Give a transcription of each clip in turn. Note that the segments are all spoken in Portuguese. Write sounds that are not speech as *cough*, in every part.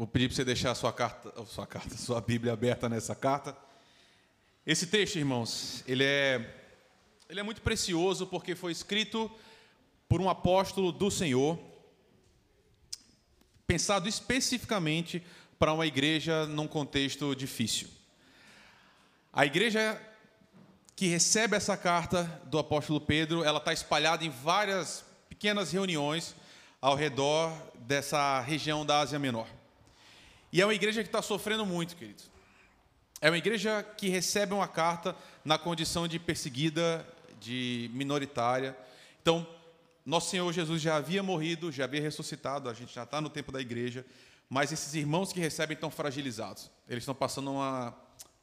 Vou pedir para você deixar a sua carta, a sua carta, sua Bíblia aberta nessa carta. Esse texto, irmãos, ele é, ele é muito precioso porque foi escrito por um apóstolo do Senhor, pensado especificamente para uma igreja num contexto difícil. A igreja que recebe essa carta do apóstolo Pedro, ela está espalhada em várias pequenas reuniões ao redor dessa região da Ásia Menor. E é uma igreja que está sofrendo muito, querido. É uma igreja que recebe uma carta na condição de perseguida, de minoritária. Então, nosso Senhor Jesus já havia morrido, já havia ressuscitado, a gente já está no tempo da igreja, mas esses irmãos que recebem estão fragilizados. Eles estão passando uma,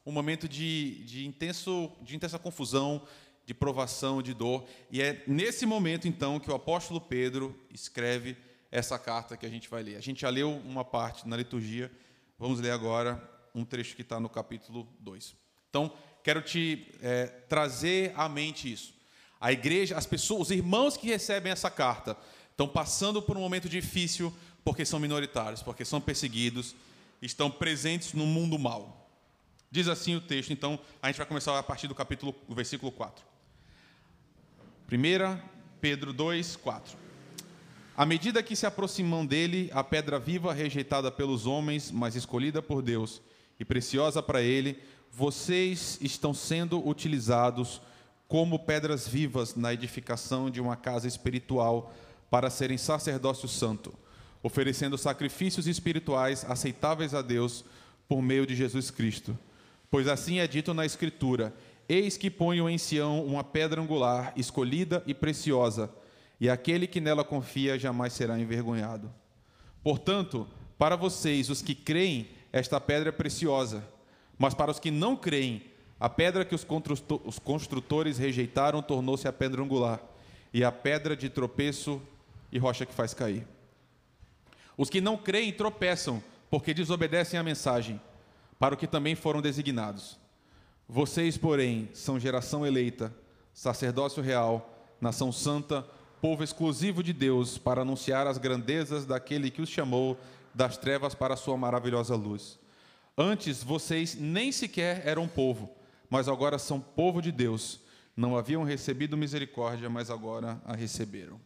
um momento de, de, intenso, de intensa confusão, de provação, de dor. E é nesse momento, então, que o apóstolo Pedro escreve essa carta que a gente vai ler. A gente já leu uma parte na liturgia, vamos ler agora um trecho que está no capítulo 2. Então, quero te é, trazer à mente isso. A igreja, as pessoas, os irmãos que recebem essa carta, estão passando por um momento difícil porque são minoritários, porque são perseguidos, estão presentes no mundo mal. Diz assim o texto, então a gente vai começar a partir do capítulo, do versículo 4. 1 Pedro 2, 4. À medida que se aproximam dele, a pedra viva rejeitada pelos homens, mas escolhida por Deus, e preciosa para Ele, vocês estão sendo utilizados como pedras vivas na edificação de uma casa espiritual para serem sacerdócio santo, oferecendo sacrifícios espirituais aceitáveis a Deus por meio de Jesus Cristo. Pois assim é dito na Escritura: Eis que ponho em Sião uma pedra angular, escolhida e preciosa, e aquele que nela confia jamais será envergonhado. Portanto, para vocês, os que creem, esta pedra é preciosa. Mas para os que não creem, a pedra que os construtores rejeitaram tornou-se a pedra angular, e a pedra de tropeço e rocha que faz cair. Os que não creem tropeçam, porque desobedecem à mensagem, para o que também foram designados. Vocês, porém, são geração eleita, sacerdócio real, nação santa, povo exclusivo de Deus, para anunciar as grandezas daquele que os chamou das trevas para a sua maravilhosa luz. Antes vocês nem sequer eram povo, mas agora são povo de Deus. Não haviam recebido misericórdia, mas agora a receberam.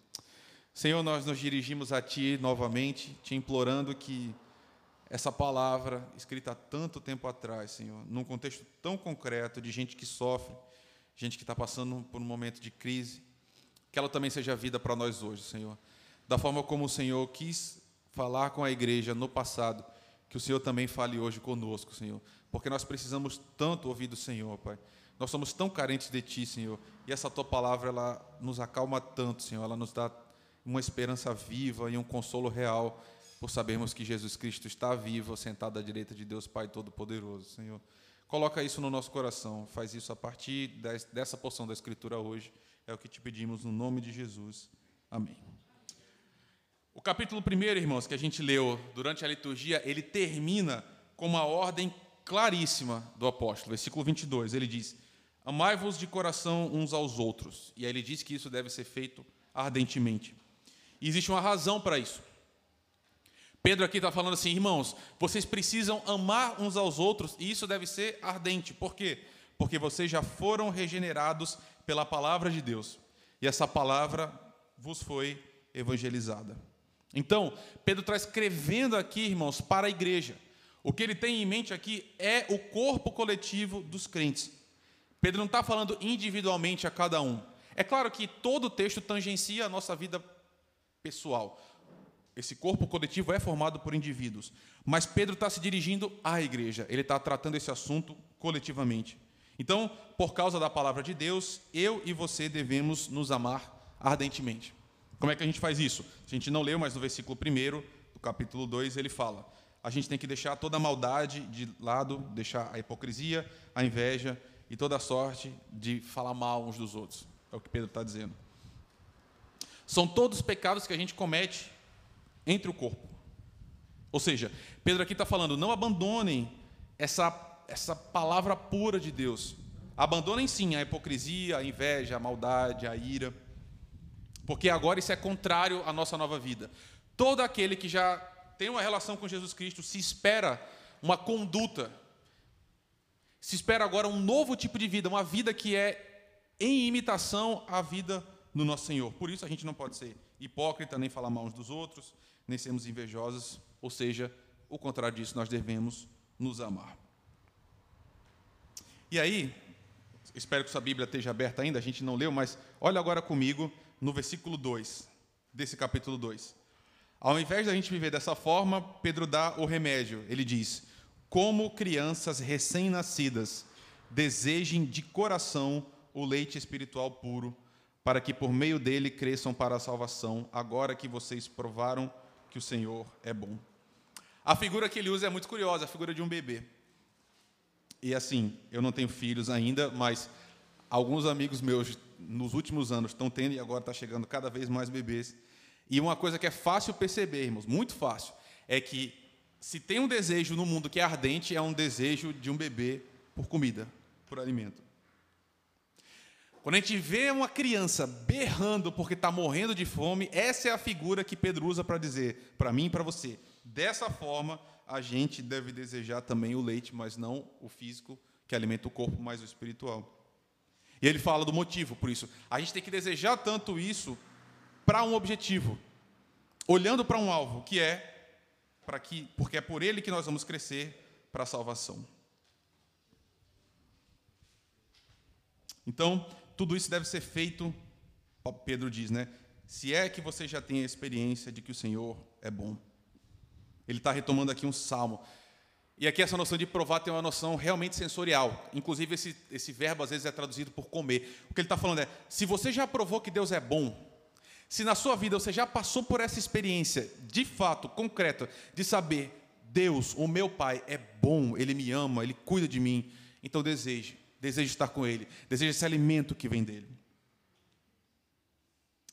Senhor, nós nos dirigimos a Ti novamente, te implorando que essa palavra, escrita há tanto tempo atrás, Senhor, num contexto tão concreto de gente que sofre, gente que está passando por um momento de crise, que ela também seja vida para nós hoje, Senhor. Da forma como o Senhor quis falar com a igreja no passado, que o Senhor também fale hoje conosco, Senhor, porque nós precisamos tanto ouvir do Senhor, Pai. Nós somos tão carentes de Ti, Senhor, e essa Tua palavra ela nos acalma tanto, Senhor, ela nos dá uma esperança viva e um consolo real por sabermos que Jesus Cristo está vivo, sentado à direita de Deus Pai Todo-Poderoso, Senhor. Coloca isso no nosso coração, faz isso a partir dessa porção da Escritura hoje, é o que te pedimos no nome de Jesus. Amém. O capítulo 1, irmãos, que a gente leu durante a liturgia, ele termina com uma ordem claríssima do apóstolo. Versículo 22, ele diz: Amai-vos de coração uns aos outros. E aí ele diz que isso deve ser feito ardentemente. E existe uma razão para isso. Pedro aqui está falando assim, irmãos, vocês precisam amar uns aos outros e isso deve ser ardente. Por quê? Porque vocês já foram regenerados pela palavra de Deus. E essa palavra vos foi evangelizada. Então, Pedro está escrevendo aqui, irmãos, para a igreja. O que ele tem em mente aqui é o corpo coletivo dos crentes. Pedro não está falando individualmente a cada um. É claro que todo o texto tangencia a nossa vida pessoal. Esse corpo coletivo é formado por indivíduos. Mas Pedro está se dirigindo à igreja. Ele está tratando esse assunto coletivamente. Então, por causa da palavra de Deus, eu e você devemos nos amar ardentemente. Como é que a gente faz isso? A gente não leu, mas no versículo 1 do capítulo 2 ele fala: a gente tem que deixar toda a maldade de lado, deixar a hipocrisia, a inveja e toda a sorte de falar mal uns dos outros. É o que Pedro está dizendo. São todos pecados que a gente comete entre o corpo. Ou seja, Pedro aqui está falando: não abandonem essa, essa palavra pura de Deus. Abandonem sim a hipocrisia, a inveja, a maldade, a ira porque agora isso é contrário à nossa nova vida. Todo aquele que já tem uma relação com Jesus Cristo, se espera uma conduta, se espera agora um novo tipo de vida, uma vida que é em imitação à vida do nosso Senhor. Por isso a gente não pode ser hipócrita, nem falar mal uns dos outros, nem sermos invejosos, ou seja, o contrário disso, nós devemos nos amar. E aí, espero que sua Bíblia esteja aberta ainda, a gente não leu, mas olha agora comigo no versículo 2 desse capítulo 2. Ao invés da gente viver dessa forma, Pedro dá o remédio. Ele diz: Como crianças recém-nascidas, desejem de coração o leite espiritual puro, para que por meio dele cresçam para a salvação, agora que vocês provaram que o Senhor é bom. A figura que ele usa é muito curiosa, a figura de um bebê. E assim, eu não tenho filhos ainda, mas alguns amigos meus nos últimos anos estão tendo e agora está chegando cada vez mais bebês. E uma coisa que é fácil perceber, irmãos, muito fácil, é que se tem um desejo no mundo que é ardente, é um desejo de um bebê por comida, por alimento. Quando a gente vê uma criança berrando porque está morrendo de fome, essa é a figura que Pedro usa para dizer para mim e para você. Dessa forma, a gente deve desejar também o leite, mas não o físico, que alimenta o corpo, mas o espiritual. E ele fala do motivo por isso. A gente tem que desejar tanto isso para um objetivo, olhando para um alvo, que é para que, porque é por ele que nós vamos crescer para a salvação. Então, tudo isso deve ser feito, Pedro diz, né? Se é que você já tem a experiência de que o Senhor é bom. Ele está retomando aqui um salmo. E aqui essa noção de provar tem uma noção realmente sensorial. Inclusive, esse, esse verbo às vezes é traduzido por comer. O que ele está falando é: se você já provou que Deus é bom, se na sua vida você já passou por essa experiência de fato, concreta, de saber, Deus, o meu Pai, é bom, Ele me ama, Ele cuida de mim, então deseje, deseje estar com Ele, deseje esse alimento que vem dele.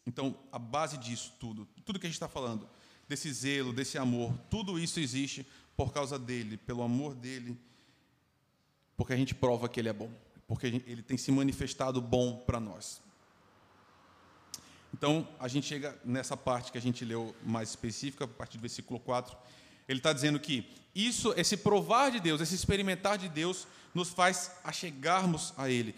Então, a base disso tudo, tudo que a gente está falando, desse zelo, desse amor, tudo isso existe por causa dele, pelo amor dele, porque a gente prova que ele é bom, porque ele tem se manifestado bom para nós. Então, a gente chega nessa parte que a gente leu mais específica, a partir do versículo 4. Ele está dizendo que isso, esse provar de Deus, esse experimentar de Deus, nos faz achegarmos a Ele.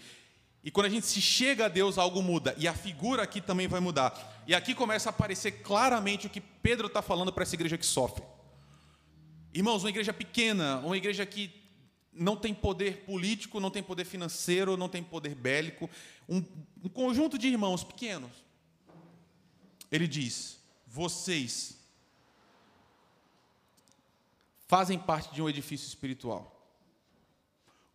E quando a gente se chega a Deus, algo muda. E a figura aqui também vai mudar. E aqui começa a aparecer claramente o que Pedro está falando para essa igreja que sofre. Irmãos, uma igreja pequena, uma igreja que não tem poder político, não tem poder financeiro, não tem poder bélico, um, um conjunto de irmãos pequenos. Ele diz: vocês fazem parte de um edifício espiritual.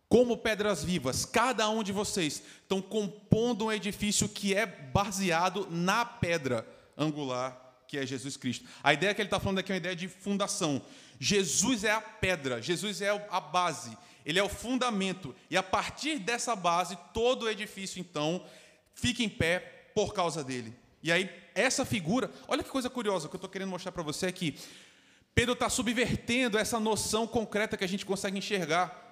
Como pedras vivas, cada um de vocês estão compondo um edifício que é baseado na pedra angular que é Jesus Cristo. A ideia que ele está falando aqui é uma ideia de fundação. Jesus é a pedra, Jesus é a base, ele é o fundamento. E a partir dessa base, todo o edifício, então, fica em pé por causa dele. E aí, essa figura, olha que coisa curiosa que eu estou querendo mostrar para você aqui. Pedro está subvertendo essa noção concreta que a gente consegue enxergar.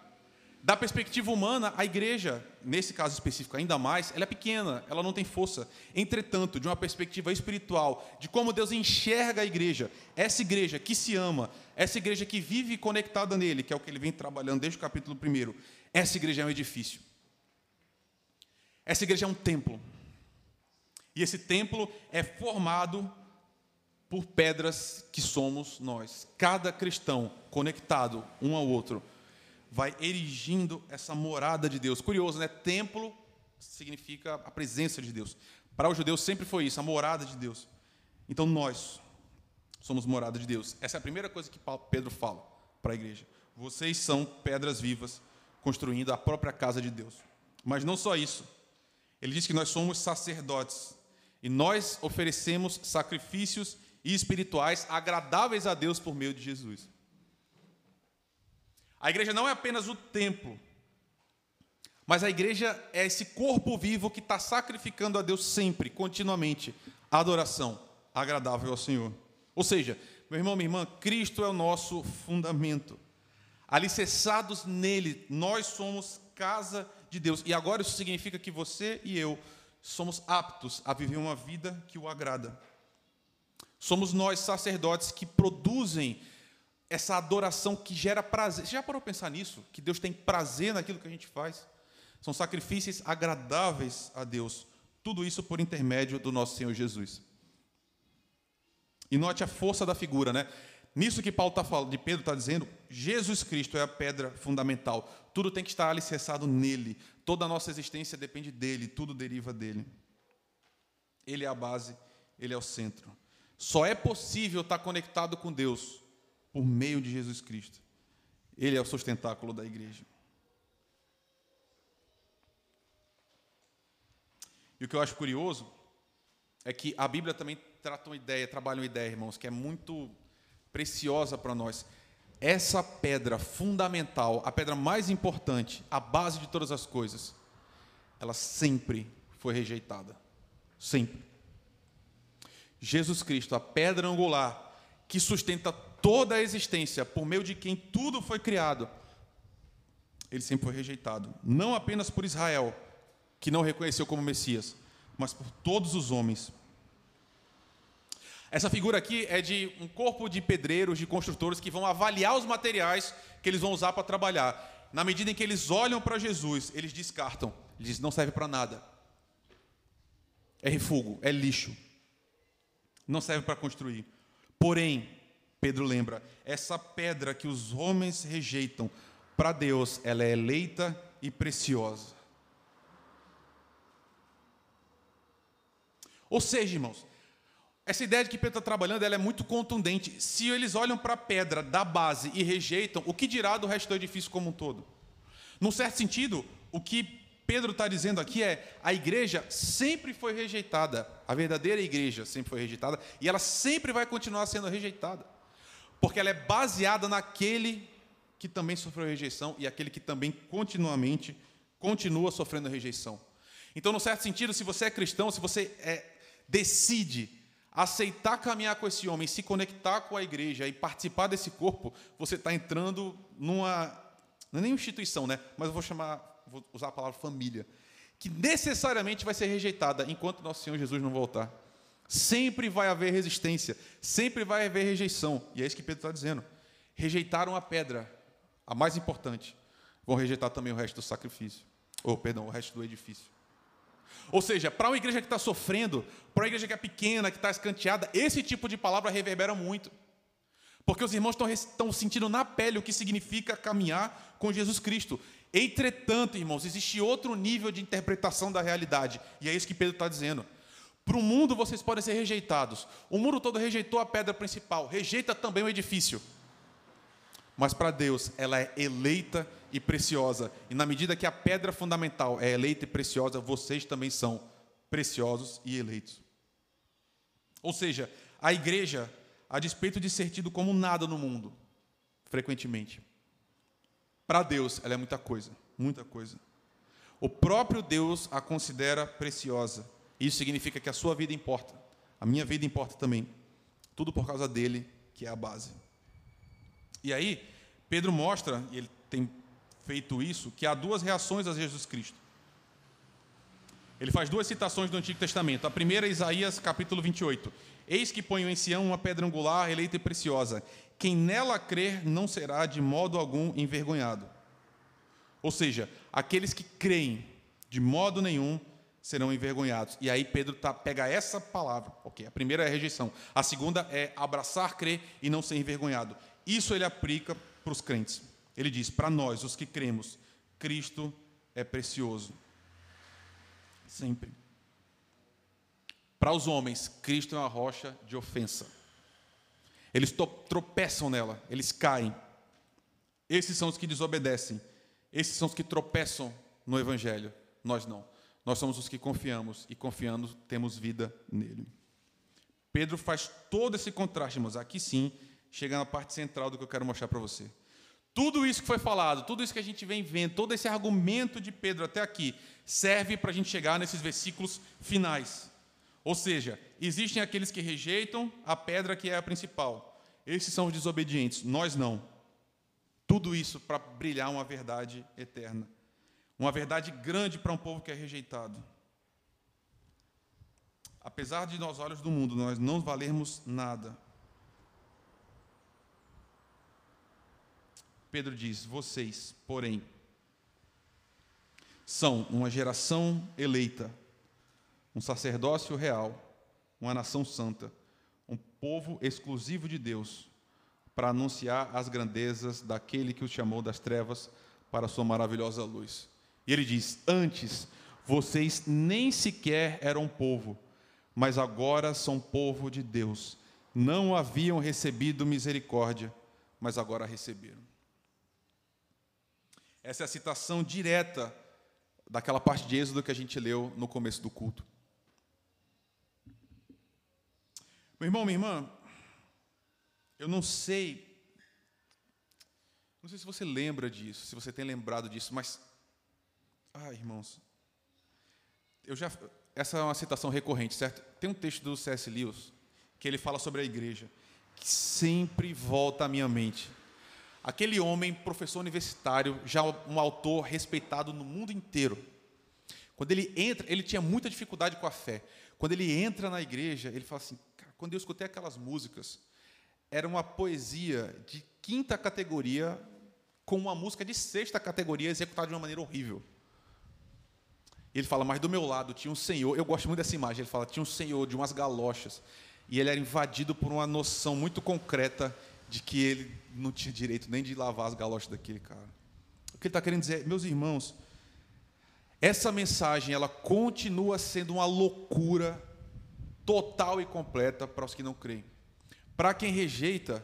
Da perspectiva humana, a igreja, nesse caso específico ainda mais, ela é pequena, ela não tem força. Entretanto, de uma perspectiva espiritual, de como Deus enxerga a igreja, essa igreja que se ama, essa igreja que vive conectada nele, que é o que ele vem trabalhando desde o capítulo 1, essa igreja é um edifício. Essa igreja é um templo. E esse templo é formado por pedras que somos nós. Cada cristão conectado um ao outro vai erigindo essa morada de Deus. Curioso, né? Templo significa a presença de Deus. Para os judeus sempre foi isso, a morada de Deus. Então nós somos morada de Deus. Essa é a primeira coisa que Pedro fala para a igreja. Vocês são pedras vivas construindo a própria casa de Deus. Mas não só isso. Ele diz que nós somos sacerdotes e nós oferecemos sacrifícios espirituais agradáveis a Deus por meio de Jesus. A igreja não é apenas o templo, mas a igreja é esse corpo vivo que está sacrificando a Deus sempre, continuamente, a adoração agradável ao Senhor. Ou seja, meu irmão, minha irmã, Cristo é o nosso fundamento. Alicerçados nele, nós somos casa de Deus. E agora isso significa que você e eu somos aptos a viver uma vida que o agrada. Somos nós, sacerdotes, que produzem essa adoração que gera prazer. Você já parou para pensar nisso? Que Deus tem prazer naquilo que a gente faz? São sacrifícios agradáveis a Deus. Tudo isso por intermédio do nosso Senhor Jesus. E note a força da figura, né? Nisso que Paulo está falando, de Pedro está dizendo, Jesus Cristo é a pedra fundamental. Tudo tem que estar alicerçado nele. Toda a nossa existência depende dele, tudo deriva dele. Ele é a base, ele é o centro. Só é possível estar conectado com Deus por meio de Jesus Cristo. Ele é o sustentáculo da igreja. E o que eu acho curioso é que a Bíblia também trata uma ideia, trabalha uma ideia, irmãos, que é muito preciosa para nós. Essa pedra fundamental, a pedra mais importante, a base de todas as coisas, ela sempre foi rejeitada. Sempre. Jesus Cristo, a pedra angular, que sustenta toda a existência, por meio de quem tudo foi criado, ele sempre foi rejeitado. Não apenas por Israel, que não reconheceu como Messias, mas por todos os homens. Essa figura aqui é de um corpo de pedreiros, de construtores que vão avaliar os materiais que eles vão usar para trabalhar. Na medida em que eles olham para Jesus, eles descartam. Eles dizem, não serve para nada. É refúgio, é lixo. Não serve para construir. Porém, Pedro lembra, essa pedra que os homens rejeitam, para Deus ela é eleita e preciosa. Ou seja, irmãos, essa ideia de que Pedro está trabalhando ela é muito contundente. Se eles olham para a pedra da base e rejeitam, o que dirá do resto do edifício como um todo? Num certo sentido, o que Pedro está dizendo aqui é: a igreja sempre foi rejeitada, a verdadeira igreja sempre foi rejeitada, e ela sempre vai continuar sendo rejeitada, porque ela é baseada naquele que também sofreu rejeição e aquele que também continuamente continua sofrendo rejeição. Então, no certo sentido, se você é cristão, se você é, decide aceitar caminhar com esse homem, se conectar com a igreja e participar desse corpo, você está entrando numa. Não é nem instituição, né? Mas eu vou chamar, vou usar a palavra família, que necessariamente vai ser rejeitada enquanto nosso Senhor Jesus não voltar. Sempre vai haver resistência, sempre vai haver rejeição. E é isso que Pedro está dizendo. Rejeitaram a pedra, a mais importante. Vão rejeitar também o resto do sacrifício. Ou, perdão, o resto do edifício. Ou seja, para uma igreja que está sofrendo, para uma igreja que é pequena, que está escanteada, esse tipo de palavra reverbera muito. Porque os irmãos estão, estão sentindo na pele o que significa caminhar com Jesus Cristo. Entretanto, irmãos, existe outro nível de interpretação da realidade, e é isso que Pedro está dizendo. Para o mundo vocês podem ser rejeitados. O mundo todo rejeitou a pedra principal, rejeita também o edifício. Mas para Deus, ela é eleita e preciosa. E na medida que a pedra fundamental é eleita e preciosa, vocês também são preciosos e eleitos. Ou seja, a igreja, a despeito de ser tido como nada no mundo, frequentemente, para Deus ela é muita coisa, muita coisa. O próprio Deus a considera preciosa. Isso significa que a sua vida importa, a minha vida importa também. Tudo por causa dele, que é a base. E aí, Pedro mostra, e ele tem feito isso, que há duas reações a Jesus Cristo. Ele faz duas citações do Antigo Testamento. A primeira é Isaías capítulo 28. Eis que ponho em Sião uma pedra angular, eleita e preciosa. Quem nela crer não será de modo algum envergonhado. Ou seja, aqueles que creem de modo nenhum serão envergonhados. E aí Pedro tá, pega essa palavra. Ok, a primeira é a rejeição. A segunda é abraçar, crer e não ser envergonhado. Isso ele aplica para os crentes. Ele diz: para nós, os que cremos, Cristo é precioso. Sempre. Para os homens, Cristo é uma rocha de ofensa. Eles tropeçam nela, eles caem. Esses são os que desobedecem. Esses são os que tropeçam no Evangelho. Nós não. Nós somos os que confiamos e confiando temos vida nele. Pedro faz todo esse contraste, irmãos. Aqui sim, chega na parte central do que eu quero mostrar para você. Tudo isso que foi falado, tudo isso que a gente vem vendo, todo esse argumento de Pedro até aqui, serve para a gente chegar nesses versículos finais. Ou seja, existem aqueles que rejeitam a pedra que é a principal. Esses são os desobedientes, nós não. Tudo isso para brilhar uma verdade eterna. Uma verdade grande para um povo que é rejeitado. Apesar de nós olhos do mundo nós não valermos nada, Pedro diz: Vocês, porém, são uma geração eleita, um sacerdócio real, uma nação santa, um povo exclusivo de Deus, para anunciar as grandezas daquele que os chamou das trevas para a sua maravilhosa luz. E ele diz: Antes vocês nem sequer eram povo, mas agora são povo de Deus. Não haviam recebido misericórdia, mas agora receberam. Essa é a citação direta daquela parte de Êxodo que a gente leu no começo do culto. Meu irmão, minha irmã, eu não sei, não sei se você lembra disso, se você tem lembrado disso, mas, ah, irmãos, eu já, essa é uma citação recorrente, certo? Tem um texto do C.S. Lewis que ele fala sobre a igreja, que sempre volta à minha mente. Aquele homem, professor universitário, já um autor respeitado no mundo inteiro. Quando ele entra, ele tinha muita dificuldade com a fé. Quando ele entra na igreja, ele fala assim: quando eu escutei aquelas músicas, era uma poesia de quinta categoria com uma música de sexta categoria executada de uma maneira horrível. Ele fala, mas do meu lado tinha um senhor, eu gosto muito dessa imagem, ele fala, tinha um senhor de umas galochas, e ele era invadido por uma noção muito concreta de que ele não tinha direito nem de lavar as galochas daquele cara. O que ele está querendo dizer, meus irmãos, essa mensagem ela continua sendo uma loucura total e completa para os que não creem. Para quem rejeita,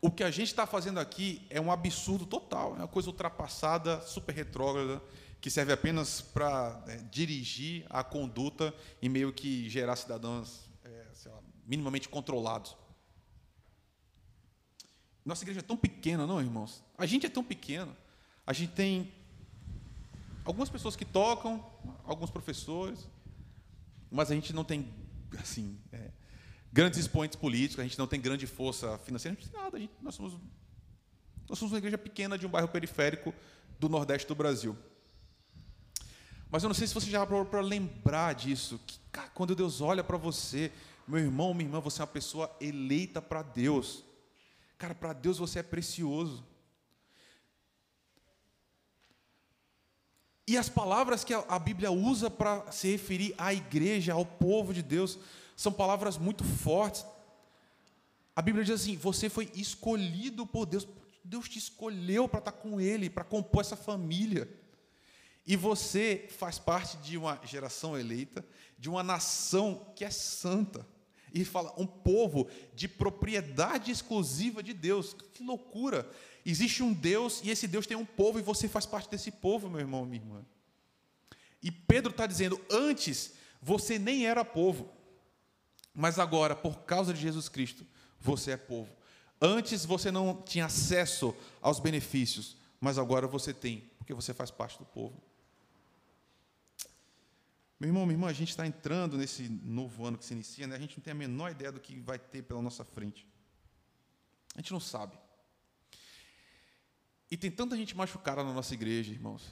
o que a gente está fazendo aqui é um absurdo total, é uma coisa ultrapassada, super retrógrada, que serve apenas para é, dirigir a conduta e meio que gerar cidadãos é, lá, minimamente controlados. Nossa igreja é tão pequena, não, irmãos? A gente é tão pequeno. A gente tem algumas pessoas que tocam, alguns professores, mas a gente não tem, assim, é, grandes expoentes políticos, a gente não tem grande força financeira, a gente não tem nada. Gente, nós, somos, nós somos uma igreja pequena de um bairro periférico do Nordeste do Brasil. Mas eu não sei se você já parou para lembrar disso, que cara, quando Deus olha para você, meu irmão, minha irmã, você é uma pessoa eleita para Deus. Cara, para Deus você é precioso. E as palavras que a Bíblia usa para se referir à igreja, ao povo de Deus, são palavras muito fortes. A Bíblia diz assim: você foi escolhido por Deus, Deus te escolheu para estar com Ele, para compor essa família. E você faz parte de uma geração eleita, de uma nação que é santa. E fala, um povo de propriedade exclusiva de Deus. Que loucura! Existe um Deus e esse Deus tem um povo e você faz parte desse povo, meu irmão, minha irmã. E Pedro está dizendo: antes você nem era povo, mas agora, por causa de Jesus Cristo, você é povo. Antes você não tinha acesso aos benefícios, mas agora você tem, porque você faz parte do povo. Meu irmão, minha irmã, a gente está entrando nesse novo ano que se inicia, né? a gente não tem a menor ideia do que vai ter pela nossa frente. A gente não sabe. E tem tanta gente machucada na nossa igreja, irmãos.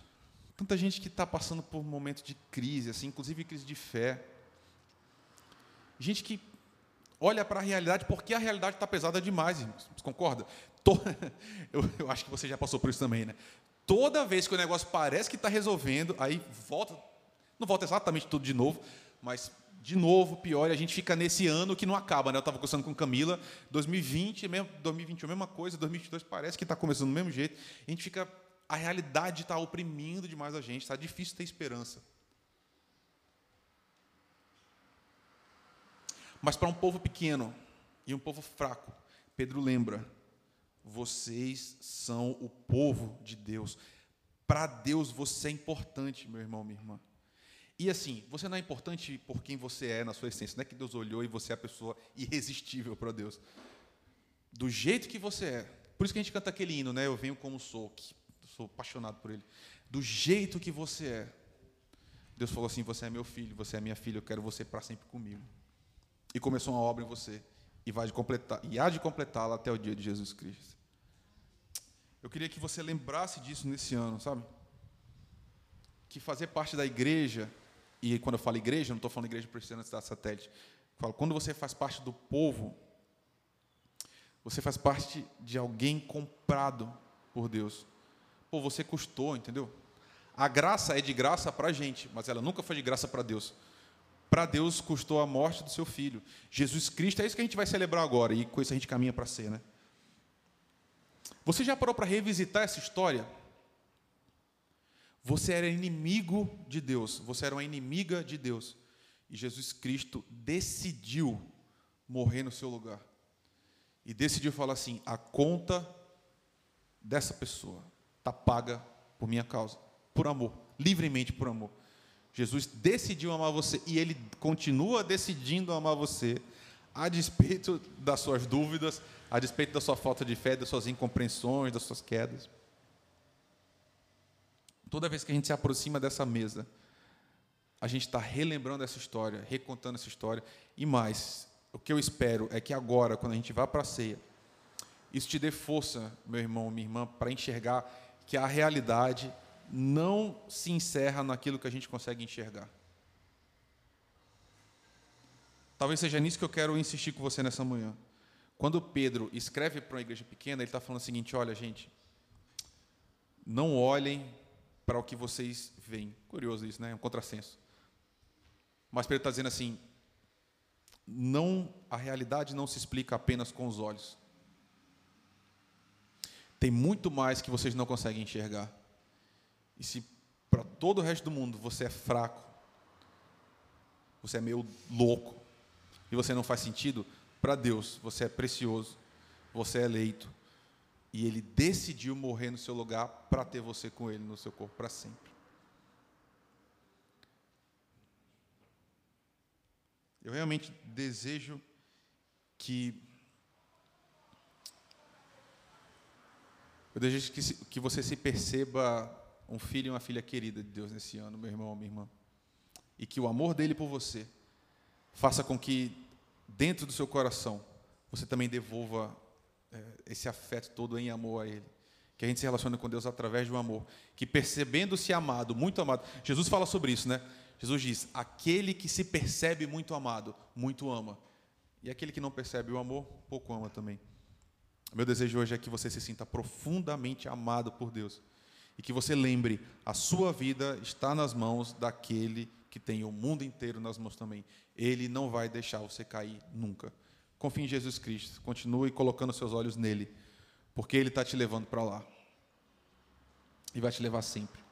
Tanta gente que está passando por momentos de crise, assim, inclusive crise de fé. Gente que olha para a realidade porque a realidade está pesada demais, irmãos. Você concorda? *laughs* Eu, eu, acho que você já passou por isso também, né? Toda vez que o negócio parece que está resolvendo, aí volta, não volta exatamente tudo de novo, mas de novo, pior, e a gente fica nesse ano que não acaba, né? Eu estava conversando com Camila, 2020, mesmo, 2021, a mesma coisa, 2022 parece que está começando do mesmo jeito. A gente fica, a realidade está oprimindo demais a gente, está difícil ter esperança. Mas para um povo pequeno e um povo fraco, Pedro lembra: vocês são o povo de Deus. Para Deus você é importante, meu irmão, minha irmã. E assim, você não é importante por quem você é na sua essência. Não é que Deus olhou e você é a pessoa irresistível para Deus. Do jeito que você é. Por isso que a gente canta aquele hino, né? Eu venho como sou, que sou apaixonado por ele. Do jeito que você é. Deus falou assim: Você é meu filho, você é minha filha, eu quero você para sempre comigo. E começou uma obra em você. E, vai de completar, e há de completá-la até o dia de Jesus Cristo. Eu queria que você lembrasse disso nesse ano, sabe? Que fazer parte da igreja e quando eu falo igreja, não estou falando igreja presbiteriana da satélite. Falo, quando você faz parte do povo, Você faz parte de alguém comprado por Deus. Pô, você custou, entendeu? A graça é de graça para a gente, mas ela nunca foi de graça para Deus. Para Deus custou a morte do seu filho. Jesus Cristo, é isso que a gente vai celebrar agora, e com isso a gente caminha para ser, né? Você já parou para revisitar essa história? Você era inimigo de Deus, você era uma inimiga de Deus. E Jesus Cristo decidiu morrer no seu lugar. E decidiu falar assim: a conta dessa pessoa está paga por minha causa, por amor, livremente por amor. Jesus decidiu amar você e ele continua decidindo amar você, a despeito das suas dúvidas, a despeito da sua falta de fé, das suas incompreensões, das suas quedas. Toda vez que a gente se aproxima dessa mesa, a gente está relembrando essa história, recontando essa história. E mais, o que eu espero é que agora, quando a gente vá para a ceia, isso te dê força, meu irmão, minha irmã, para enxergar que a realidade não se encerra naquilo que a gente consegue enxergar. Talvez seja nisso que eu quero insistir com você nessa manhã. Quando Pedro escreve para uma igreja pequena, ele está falando o seguinte: olha, gente, não olhem para o que vocês veem. Curioso isso, né? É um contrassenso. Mas Pedro está dizendo assim: não, a realidade não se explica apenas com os olhos. Tem muito mais que vocês não conseguem enxergar. E se para todo o resto do mundo você é fraco, você é meio louco, e você não faz sentido, para Deus você é precioso, você é eleito, e Ele decidiu morrer no seu lugar para ter você com Ele no seu corpo para sempre. Eu realmente desejo que. Eu desejo que, que você se perceba um filho e uma filha querida de Deus nesse ano, meu irmão, minha irmã. E que o amor dele por você faça com que, dentro do seu coração, você também devolva esse afeto todo em amor a Ele. Que a gente se relacione com Deus através do amor. Que percebendo-se amado, muito amado. Jesus fala sobre isso, né? Jesus diz: aquele que se percebe muito amado, muito ama. E aquele que não percebe o amor, pouco ama também. Meu desejo hoje é que você se sinta profundamente amado por Deus e que você lembre, a sua vida está nas mãos daquele que tem o mundo inteiro nas mãos também. Ele não vai deixar você cair nunca. Confie em Jesus Cristo, continue colocando seus olhos nele, porque ele está te levando para lá e vai te levar sempre.